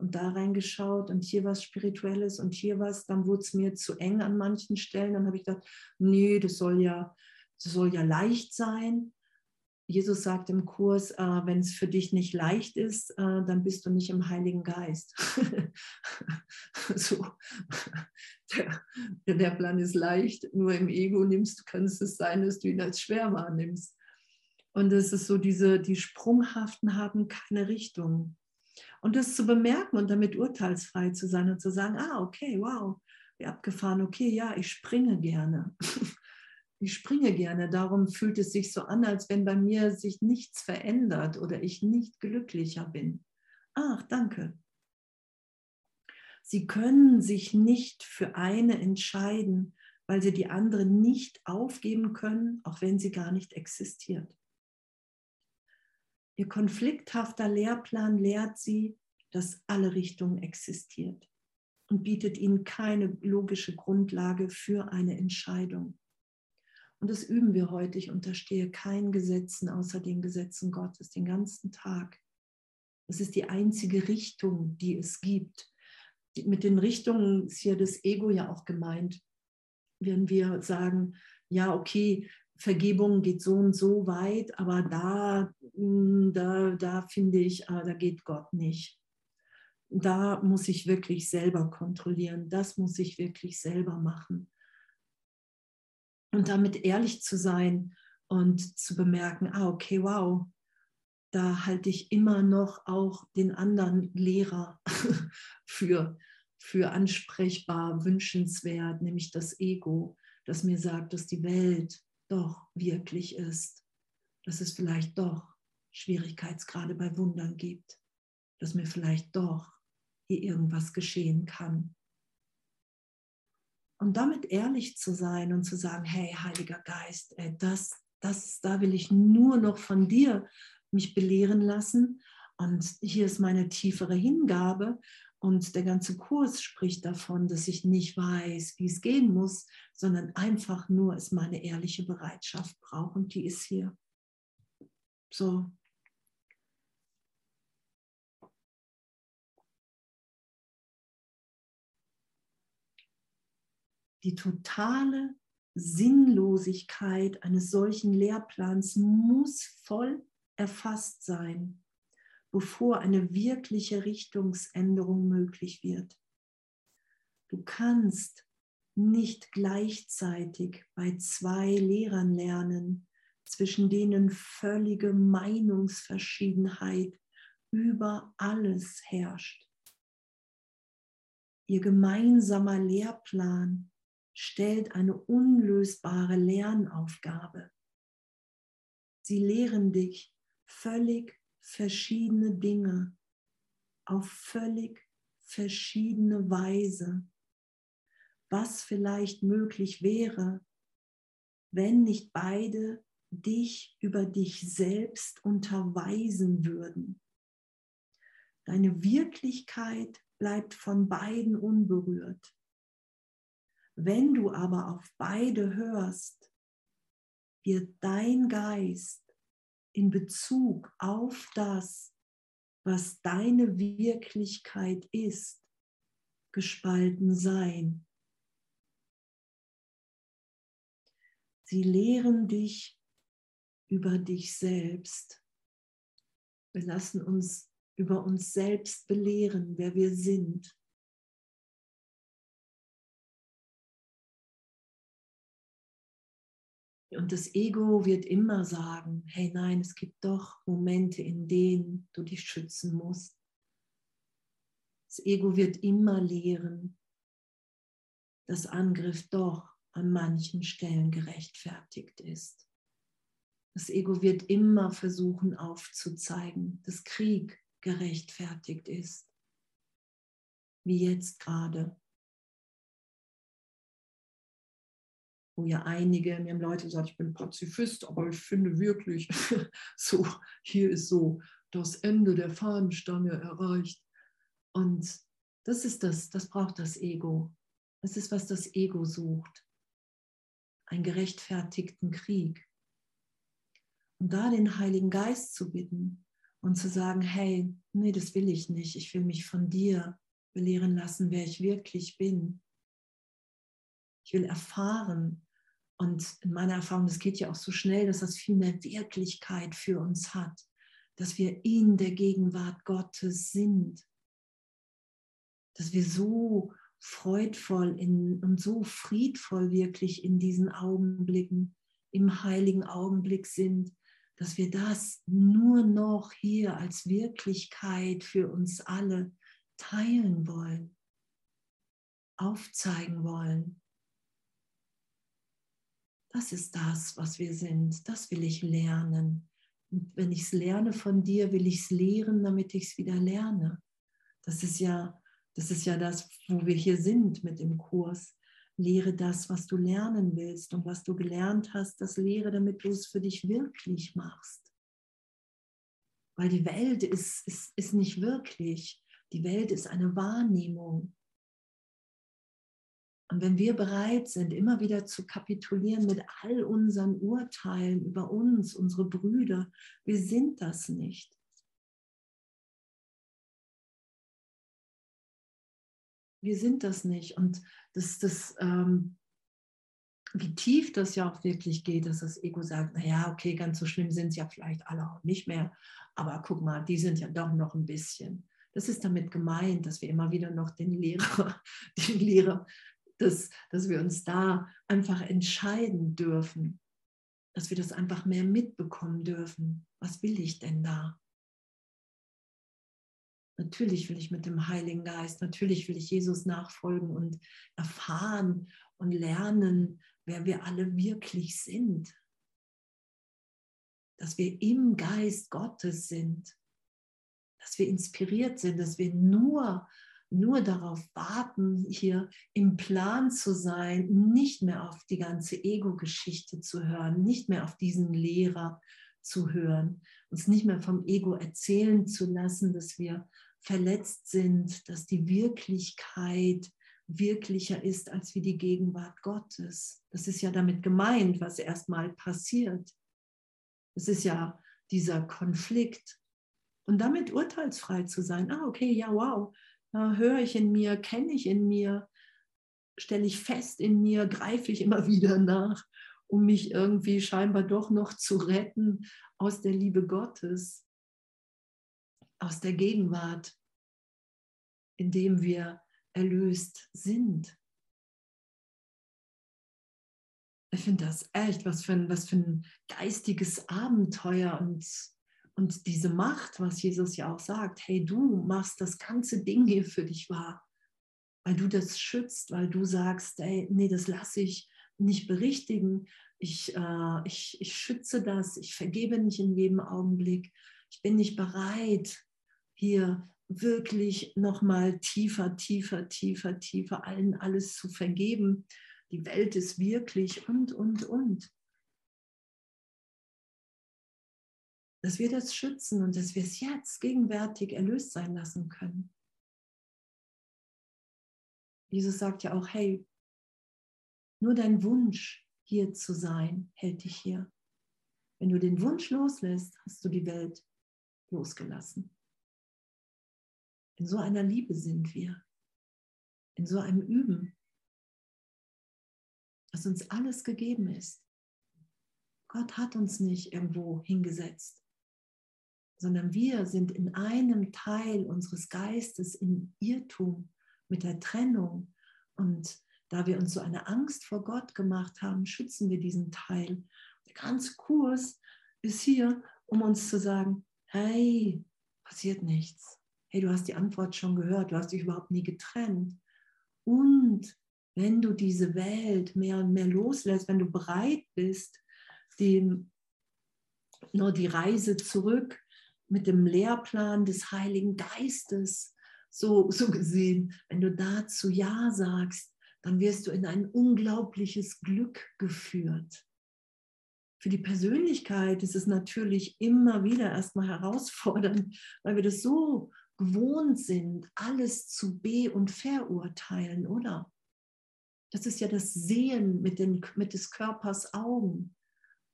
Und da reingeschaut und hier was Spirituelles und hier was. Dann wurde es mir zu eng an manchen Stellen. Dann habe ich gedacht, nee, das soll ja, das soll ja leicht sein. Jesus sagt im Kurs, äh, wenn es für dich nicht leicht ist, äh, dann bist du nicht im Heiligen Geist. so. Der, der, Plan ist leicht, nur im Ego nimmst, kann es sein, dass du ihn als schwer wahrnimmst. Und es ist so, diese, die Sprunghaften haben keine Richtung. Und das zu bemerken und damit urteilsfrei zu sein und zu sagen, ah, okay, wow, wie abgefahren, okay, ja, ich springe gerne. ich springe gerne. Darum fühlt es sich so an, als wenn bei mir sich nichts verändert oder ich nicht glücklicher bin. Ach, danke. Sie können sich nicht für eine entscheiden, weil sie die andere nicht aufgeben können, auch wenn sie gar nicht existiert. Ihr konflikthafter Lehrplan lehrt sie, dass alle Richtungen existiert und bietet ihnen keine logische Grundlage für eine Entscheidung. Und das üben wir heute. Ich unterstehe keinen Gesetzen außer den Gesetzen Gottes den ganzen Tag. Das ist die einzige Richtung, die es gibt. Mit den Richtungen ist hier das Ego ja auch gemeint. Wenn wir sagen, ja, okay, Vergebung geht so und so weit, aber da, hm, da, da finde ich, ah, da geht Gott nicht. Da muss ich wirklich selber kontrollieren, das muss ich wirklich selber machen. Und damit ehrlich zu sein und zu bemerken, ah, okay, wow, da halte ich immer noch auch den anderen Lehrer für, für ansprechbar, wünschenswert, nämlich das Ego, das mir sagt, dass die Welt doch wirklich ist, dass es vielleicht doch Schwierigkeitsgrade bei Wundern gibt, dass mir vielleicht doch hier irgendwas geschehen kann. Und damit ehrlich zu sein und zu sagen, hey, Heiliger Geist, ey, das, das, da will ich nur noch von dir mich belehren lassen. Und hier ist meine tiefere Hingabe. Und der ganze Kurs spricht davon, dass ich nicht weiß, wie es gehen muss, sondern einfach nur es meine ehrliche Bereitschaft braucht und die ist hier. So. Die totale Sinnlosigkeit eines solchen Lehrplans muss voll erfasst sein bevor eine wirkliche Richtungsänderung möglich wird. Du kannst nicht gleichzeitig bei zwei Lehrern lernen, zwischen denen völlige Meinungsverschiedenheit über alles herrscht. Ihr gemeinsamer Lehrplan stellt eine unlösbare Lernaufgabe. Sie lehren dich völlig verschiedene Dinge auf völlig verschiedene Weise. Was vielleicht möglich wäre, wenn nicht beide dich über dich selbst unterweisen würden. Deine Wirklichkeit bleibt von beiden unberührt. Wenn du aber auf beide hörst, wird dein Geist in Bezug auf das, was deine Wirklichkeit ist, gespalten sein. Sie lehren dich über dich selbst. Wir lassen uns über uns selbst belehren, wer wir sind. Und das Ego wird immer sagen, hey nein, es gibt doch Momente, in denen du dich schützen musst. Das Ego wird immer lehren, dass Angriff doch an manchen Stellen gerechtfertigt ist. Das Ego wird immer versuchen aufzuzeigen, dass Krieg gerechtfertigt ist, wie jetzt gerade. Wo ja einige, mir haben Leute gesagt, ich bin Pazifist, aber ich finde wirklich, so, hier ist so das Ende der Fahnenstange erreicht. Und das ist das, das braucht das Ego. Das ist, was das Ego sucht. Einen gerechtfertigten Krieg. Und da den Heiligen Geist zu bitten und zu sagen, hey, nee, das will ich nicht. Ich will mich von dir belehren lassen, wer ich wirklich bin. Ich will erfahren. Und in meiner Erfahrung, das geht ja auch so schnell, dass das viel mehr Wirklichkeit für uns hat, dass wir in der Gegenwart Gottes sind dass wir so freudvoll in, und so friedvoll wirklich in diesen Augenblicken, im heiligen Augenblick sind, dass wir das nur noch hier als Wirklichkeit für uns alle teilen wollen, aufzeigen wollen. Das ist das, was wir sind. Das will ich lernen. Und wenn ich es lerne von dir, will ich es lehren, damit ich es wieder lerne. Das ist ja das ist ja das, wo wir hier sind mit dem Kurs. Lehre das, was du lernen willst und was du gelernt hast, das lehre, damit du es für dich wirklich machst. Weil die Welt ist, ist, ist nicht wirklich. Die Welt ist eine Wahrnehmung. Und wenn wir bereit sind, immer wieder zu kapitulieren mit all unseren Urteilen über uns, unsere Brüder, wir sind das nicht. wir sind das nicht. Und das, das, ähm, wie tief das ja auch wirklich geht, dass das Ego sagt, naja, okay, ganz so schlimm sind es ja vielleicht alle auch nicht mehr, aber guck mal, die sind ja doch noch ein bisschen. Das ist damit gemeint, dass wir immer wieder noch den Lehrer, den Lehrer, dass, dass wir uns da einfach entscheiden dürfen, dass wir das einfach mehr mitbekommen dürfen. Was will ich denn da? Natürlich will ich mit dem Heiligen Geist, natürlich will ich Jesus nachfolgen und erfahren und lernen, wer wir alle wirklich sind. Dass wir im Geist Gottes sind, dass wir inspiriert sind, dass wir nur, nur darauf warten, hier im Plan zu sein, nicht mehr auf die ganze Ego-Geschichte zu hören, nicht mehr auf diesen Lehrer zu hören, uns nicht mehr vom Ego erzählen zu lassen, dass wir verletzt sind, dass die Wirklichkeit wirklicher ist als wie die Gegenwart Gottes. Das ist ja damit gemeint, was erstmal passiert. Es ist ja dieser Konflikt. Und damit urteilsfrei zu sein. Ah, okay, ja, wow. Da höre ich in mir, kenne ich in mir, stelle ich fest in mir, greife ich immer wieder nach, um mich irgendwie scheinbar doch noch zu retten aus der Liebe Gottes aus der Gegenwart, in dem wir erlöst sind. Ich finde das echt, was für ein, was für ein geistiges Abenteuer und, und diese Macht, was Jesus ja auch sagt, hey, du machst das ganze Ding hier für dich wahr, weil du das schützt, weil du sagst, ey, nee, das lasse ich nicht berichtigen, ich, äh, ich, ich schütze das, ich vergebe nicht in jedem Augenblick, ich bin nicht bereit, hier wirklich nochmal tiefer, tiefer, tiefer, tiefer allen alles zu vergeben. Die Welt ist wirklich und, und, und. Dass wir das schützen und dass wir es jetzt gegenwärtig erlöst sein lassen können. Jesus sagt ja auch, hey, nur dein Wunsch, hier zu sein, hält dich hier. Wenn du den Wunsch loslässt, hast du die Welt losgelassen. In so einer Liebe sind wir, in so einem Üben, dass uns alles gegeben ist. Gott hat uns nicht irgendwo hingesetzt, sondern wir sind in einem Teil unseres Geistes im Irrtum mit der Trennung. Und da wir uns so eine Angst vor Gott gemacht haben, schützen wir diesen Teil. Der ganze Kurs ist hier, um uns zu sagen, hey, passiert nichts. Hey, du hast die Antwort schon gehört, du hast dich überhaupt nie getrennt. Und wenn du diese Welt mehr und mehr loslässt, wenn du bereit bist, den, nur die Reise zurück mit dem Lehrplan des Heiligen Geistes, so, so gesehen, wenn du dazu Ja sagst, dann wirst du in ein unglaubliches Glück geführt. Für die Persönlichkeit ist es natürlich immer wieder erstmal herausfordernd, weil wir das so gewohnt sind, alles zu be- und verurteilen, oder? Das ist ja das Sehen mit, den, mit des Körpers Augen.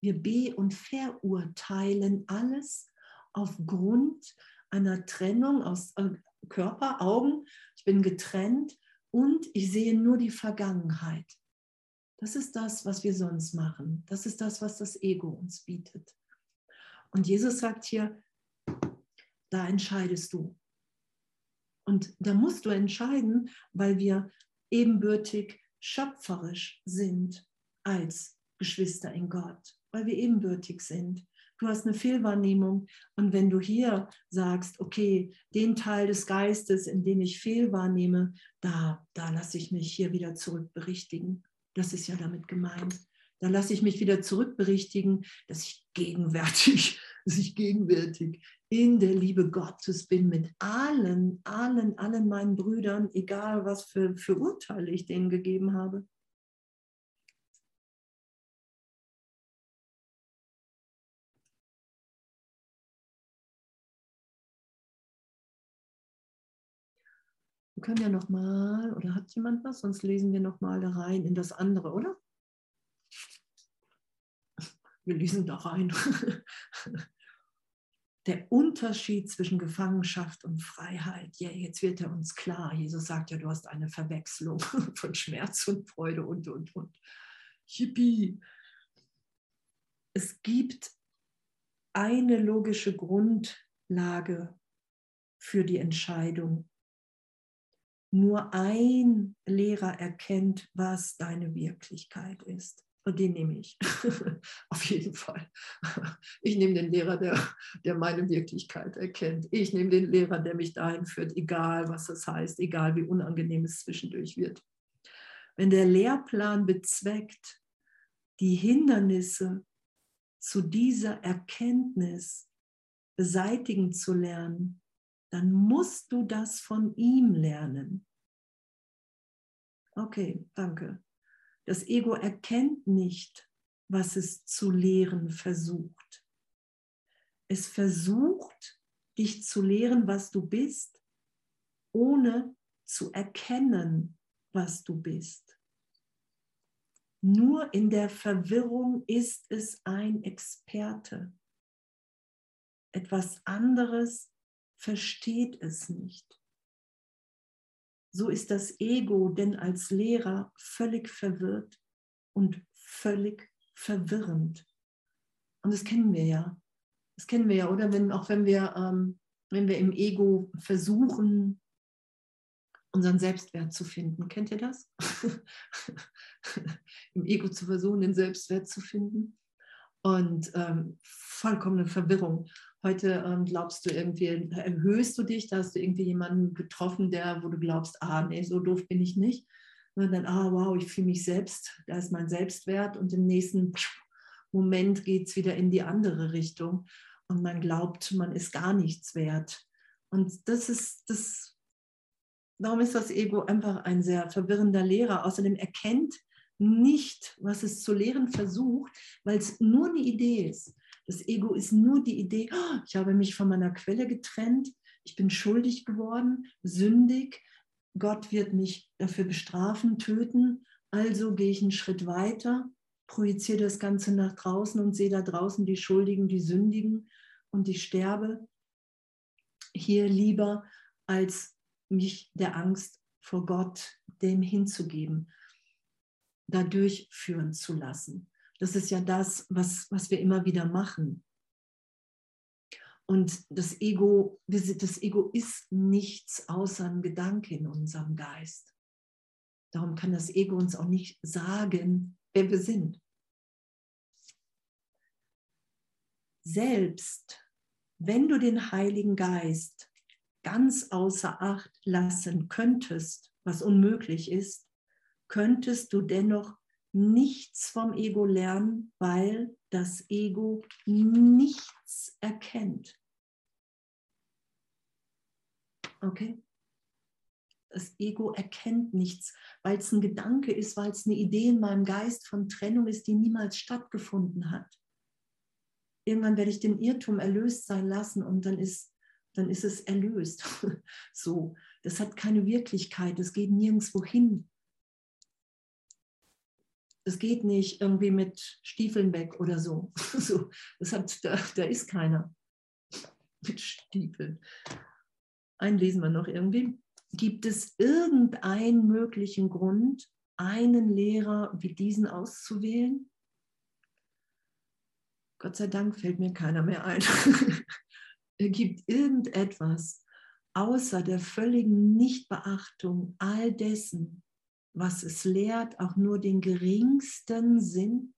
Wir be- und verurteilen alles aufgrund einer Trennung aus äh, Körper, Augen. Ich bin getrennt und ich sehe nur die Vergangenheit. Das ist das, was wir sonst machen. Das ist das, was das Ego uns bietet. Und Jesus sagt hier, da entscheidest du. Und da musst du entscheiden, weil wir ebenbürtig schöpferisch sind als Geschwister in Gott, weil wir ebenbürtig sind. Du hast eine Fehlwahrnehmung und wenn du hier sagst, okay, den Teil des Geistes, in dem ich Fehlwahrnehme, da, da lasse ich mich hier wieder zurückberichtigen. Das ist ja damit gemeint. Da lasse ich mich wieder zurückberichtigen, dass ich gegenwärtig, dass ich gegenwärtig in der Liebe Gottes bin mit allen, allen, allen meinen Brüdern, egal was für, für Urteile ich denen gegeben habe. Können ja noch mal, oder hat jemand was? Sonst lesen wir noch mal da rein in das andere, oder? Wir lesen da rein. der Unterschied zwischen Gefangenschaft und Freiheit. Ja, jetzt wird er uns klar. Jesus sagt ja, du hast eine Verwechslung von Schmerz und Freude und, und, und. Yippie. Es gibt eine logische Grundlage für die Entscheidung. Nur ein Lehrer erkennt, was deine Wirklichkeit ist. Und den nehme ich. Auf jeden Fall. Ich nehme den Lehrer, der, der meine Wirklichkeit erkennt. Ich nehme den Lehrer, der mich dahin führt, egal was das heißt, egal wie unangenehm es zwischendurch wird. Wenn der Lehrplan bezweckt, die Hindernisse zu dieser Erkenntnis beseitigen zu lernen, dann musst du das von ihm lernen. Okay, danke. Das Ego erkennt nicht, was es zu lehren versucht. Es versucht, dich zu lehren, was du bist, ohne zu erkennen, was du bist. Nur in der Verwirrung ist es ein Experte. Etwas anderes versteht es nicht. So ist das Ego denn als Lehrer völlig verwirrt und völlig verwirrend. Und das kennen wir ja. Das kennen wir ja, oder? Wenn, auch wenn wir, ähm, wenn wir im Ego versuchen, unseren Selbstwert zu finden. Kennt ihr das? Im Ego zu versuchen, den Selbstwert zu finden. Und ähm, vollkommene Verwirrung. Heute ähm, glaubst du irgendwie, erhöhst du dich, da hast du irgendwie jemanden getroffen, der, wo du glaubst, ah, nee, so doof bin ich nicht. Und dann, ah, wow, ich fühle mich selbst, da ist mein Selbstwert. Und im nächsten Moment geht es wieder in die andere Richtung. Und man glaubt, man ist gar nichts wert. Und das ist, das, darum ist das Ego einfach ein sehr verwirrender Lehrer. Außerdem erkennt nicht, was es zu lehren versucht, weil es nur eine Idee ist. Das Ego ist nur die Idee, oh, ich habe mich von meiner Quelle getrennt, ich bin schuldig geworden, sündig, Gott wird mich dafür bestrafen, töten, also gehe ich einen Schritt weiter, projiziere das Ganze nach draußen und sehe da draußen die Schuldigen, die Sündigen und ich sterbe hier lieber, als mich der Angst vor Gott dem hinzugeben, dadurch führen zu lassen. Das ist ja das, was, was wir immer wieder machen. Und das Ego, das Ego ist nichts außer ein Gedanke in unserem Geist. Darum kann das Ego uns auch nicht sagen, wer wir sind. Selbst wenn du den Heiligen Geist ganz außer Acht lassen könntest, was unmöglich ist, könntest du dennoch nichts vom Ego lernen, weil das Ego nichts erkennt. Okay? Das Ego erkennt nichts, weil es ein Gedanke ist, weil es eine Idee in meinem Geist von Trennung ist, die niemals stattgefunden hat. Irgendwann werde ich den Irrtum erlöst sein lassen und dann ist, dann ist es erlöst. so, das hat keine Wirklichkeit, es geht nirgendwo hin. Es geht nicht irgendwie mit Stiefeln weg oder so. so das hat, da, da ist keiner mit Stiefeln. Einen lesen wir noch irgendwie. Gibt es irgendeinen möglichen Grund, einen Lehrer wie diesen auszuwählen? Gott sei Dank fällt mir keiner mehr ein. er gibt irgendetwas außer der völligen Nichtbeachtung all dessen, was es lehrt, auch nur den geringsten Sinn?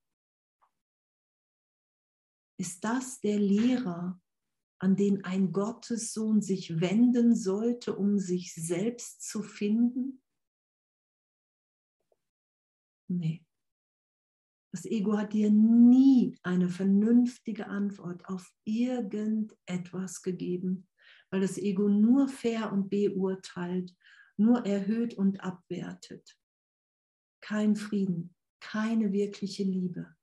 Ist das der Lehrer, an den ein Gottessohn sich wenden sollte, um sich selbst zu finden? Nee. Das Ego hat dir nie eine vernünftige Antwort auf irgendetwas gegeben, weil das Ego nur fair und beurteilt, nur erhöht und abwertet. Kein Frieden, keine wirkliche Liebe.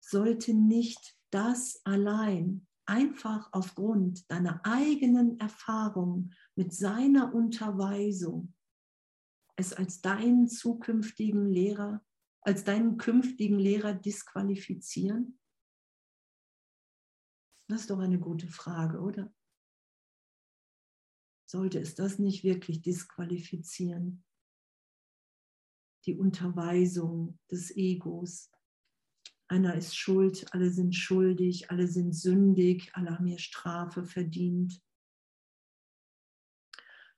Sollte nicht das allein einfach aufgrund deiner eigenen Erfahrung mit seiner Unterweisung es als deinen zukünftigen Lehrer, als deinen künftigen Lehrer disqualifizieren? Das ist doch eine gute Frage, oder? Sollte es das nicht wirklich disqualifizieren? Die Unterweisung des Egos. Einer ist schuld, alle sind schuldig, alle sind sündig, alle haben ihr Strafe verdient.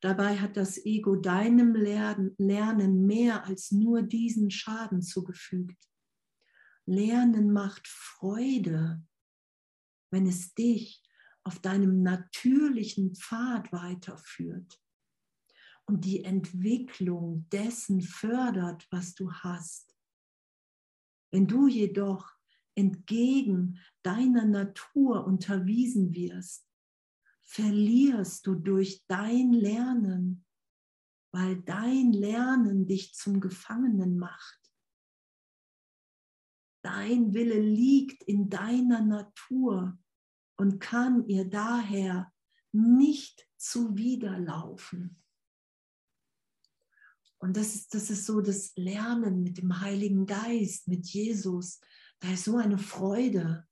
Dabei hat das Ego deinem Lernen mehr als nur diesen Schaden zugefügt. Lernen macht Freude, wenn es dich auf deinem natürlichen Pfad weiterführt und die Entwicklung dessen fördert, was du hast. Wenn du jedoch entgegen deiner Natur unterwiesen wirst, verlierst du durch dein Lernen, weil dein Lernen dich zum Gefangenen macht. Dein Wille liegt in deiner Natur und kann ihr daher nicht zuwiderlaufen. Und das ist, das ist so das Lernen mit dem Heiligen Geist, mit Jesus. Da ist so eine Freude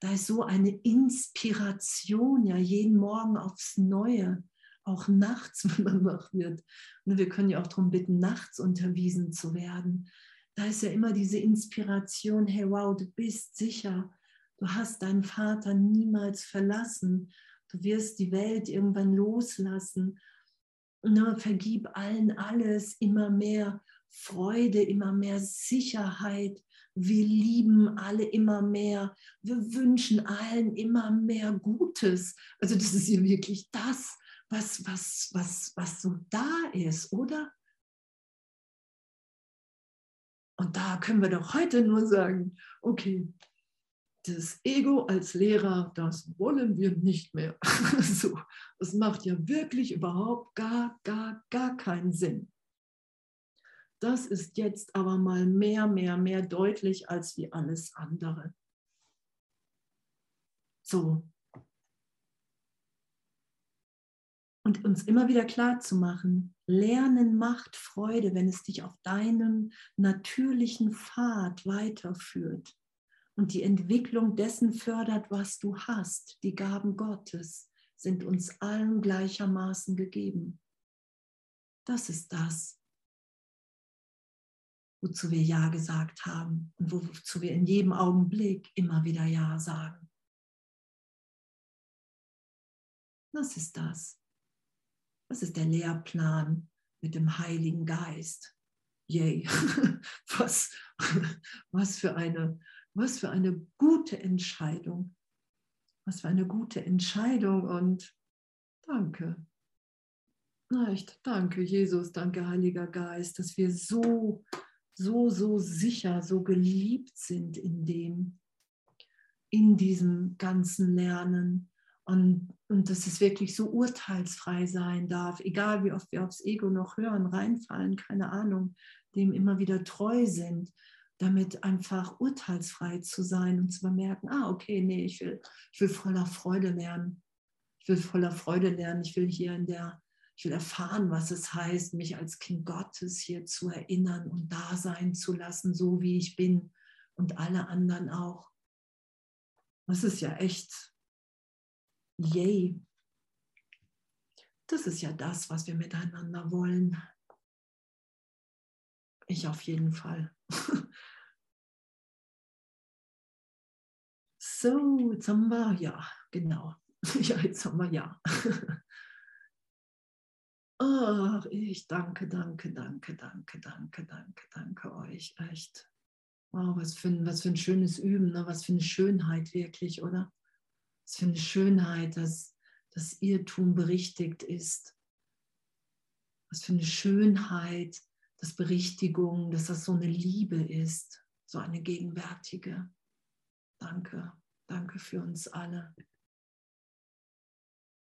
da ist so eine Inspiration, ja, jeden Morgen aufs Neue, auch nachts, wenn man wach wird. Und wir können ja auch darum bitten, nachts unterwiesen zu werden. Da ist ja immer diese Inspiration, hey, wow, du bist sicher, du hast deinen Vater niemals verlassen, du wirst die Welt irgendwann loslassen. Na, vergib allen alles, immer mehr Freude, immer mehr Sicherheit, wir lieben alle immer mehr, wir wünschen allen immer mehr Gutes. Also das ist ja wirklich das, was, was, was, was so da ist, oder? Und da können wir doch heute nur sagen, okay, das Ego als Lehrer, das wollen wir nicht mehr. so, das macht ja wirklich überhaupt gar, gar, gar keinen Sinn. Das ist jetzt aber mal mehr, mehr, mehr deutlich als wie alles andere. So, und uns immer wieder klar zu machen, Lernen macht Freude, wenn es dich auf deinem natürlichen Pfad weiterführt und die Entwicklung dessen fördert, was du hast. Die Gaben Gottes sind uns allen gleichermaßen gegeben. Das ist das, wozu wir Ja gesagt haben und wozu wir in jedem Augenblick immer wieder Ja sagen. Das ist das. Das ist der Lehrplan mit dem Heiligen Geist. Yay, was, was, für eine, was für eine gute Entscheidung. Was für eine gute Entscheidung und danke. Echt, danke, Jesus, danke, Heiliger Geist, dass wir so, so, so sicher, so geliebt sind in dem, in diesem ganzen Lernen, und, und dass es wirklich so urteilsfrei sein darf, egal wie oft wir aufs Ego noch hören, reinfallen, keine Ahnung, dem immer wieder treu sind, damit einfach urteilsfrei zu sein und zu bemerken, ah, okay, nee, ich will, ich will voller Freude lernen. Ich will voller Freude lernen. Ich will hier in der, ich will erfahren, was es heißt, mich als Kind Gottes hier zu erinnern und da sein zu lassen, so wie ich bin und alle anderen auch. Das ist ja echt Yay. Das ist ja das, was wir miteinander wollen. Ich auf jeden Fall. So, jetzt haben wir, ja, genau. Ja, jetzt haben wir ja. Ach, ich danke, danke, danke, danke, danke, danke, danke euch. Echt. Wow, was für ein, was für ein schönes Üben, ne? was für eine Schönheit wirklich, oder? Was für eine Schönheit, dass das Irrtum berichtigt ist. Was für eine Schönheit, dass Berichtigung, dass das so eine Liebe ist, so eine gegenwärtige. Danke, danke für uns alle.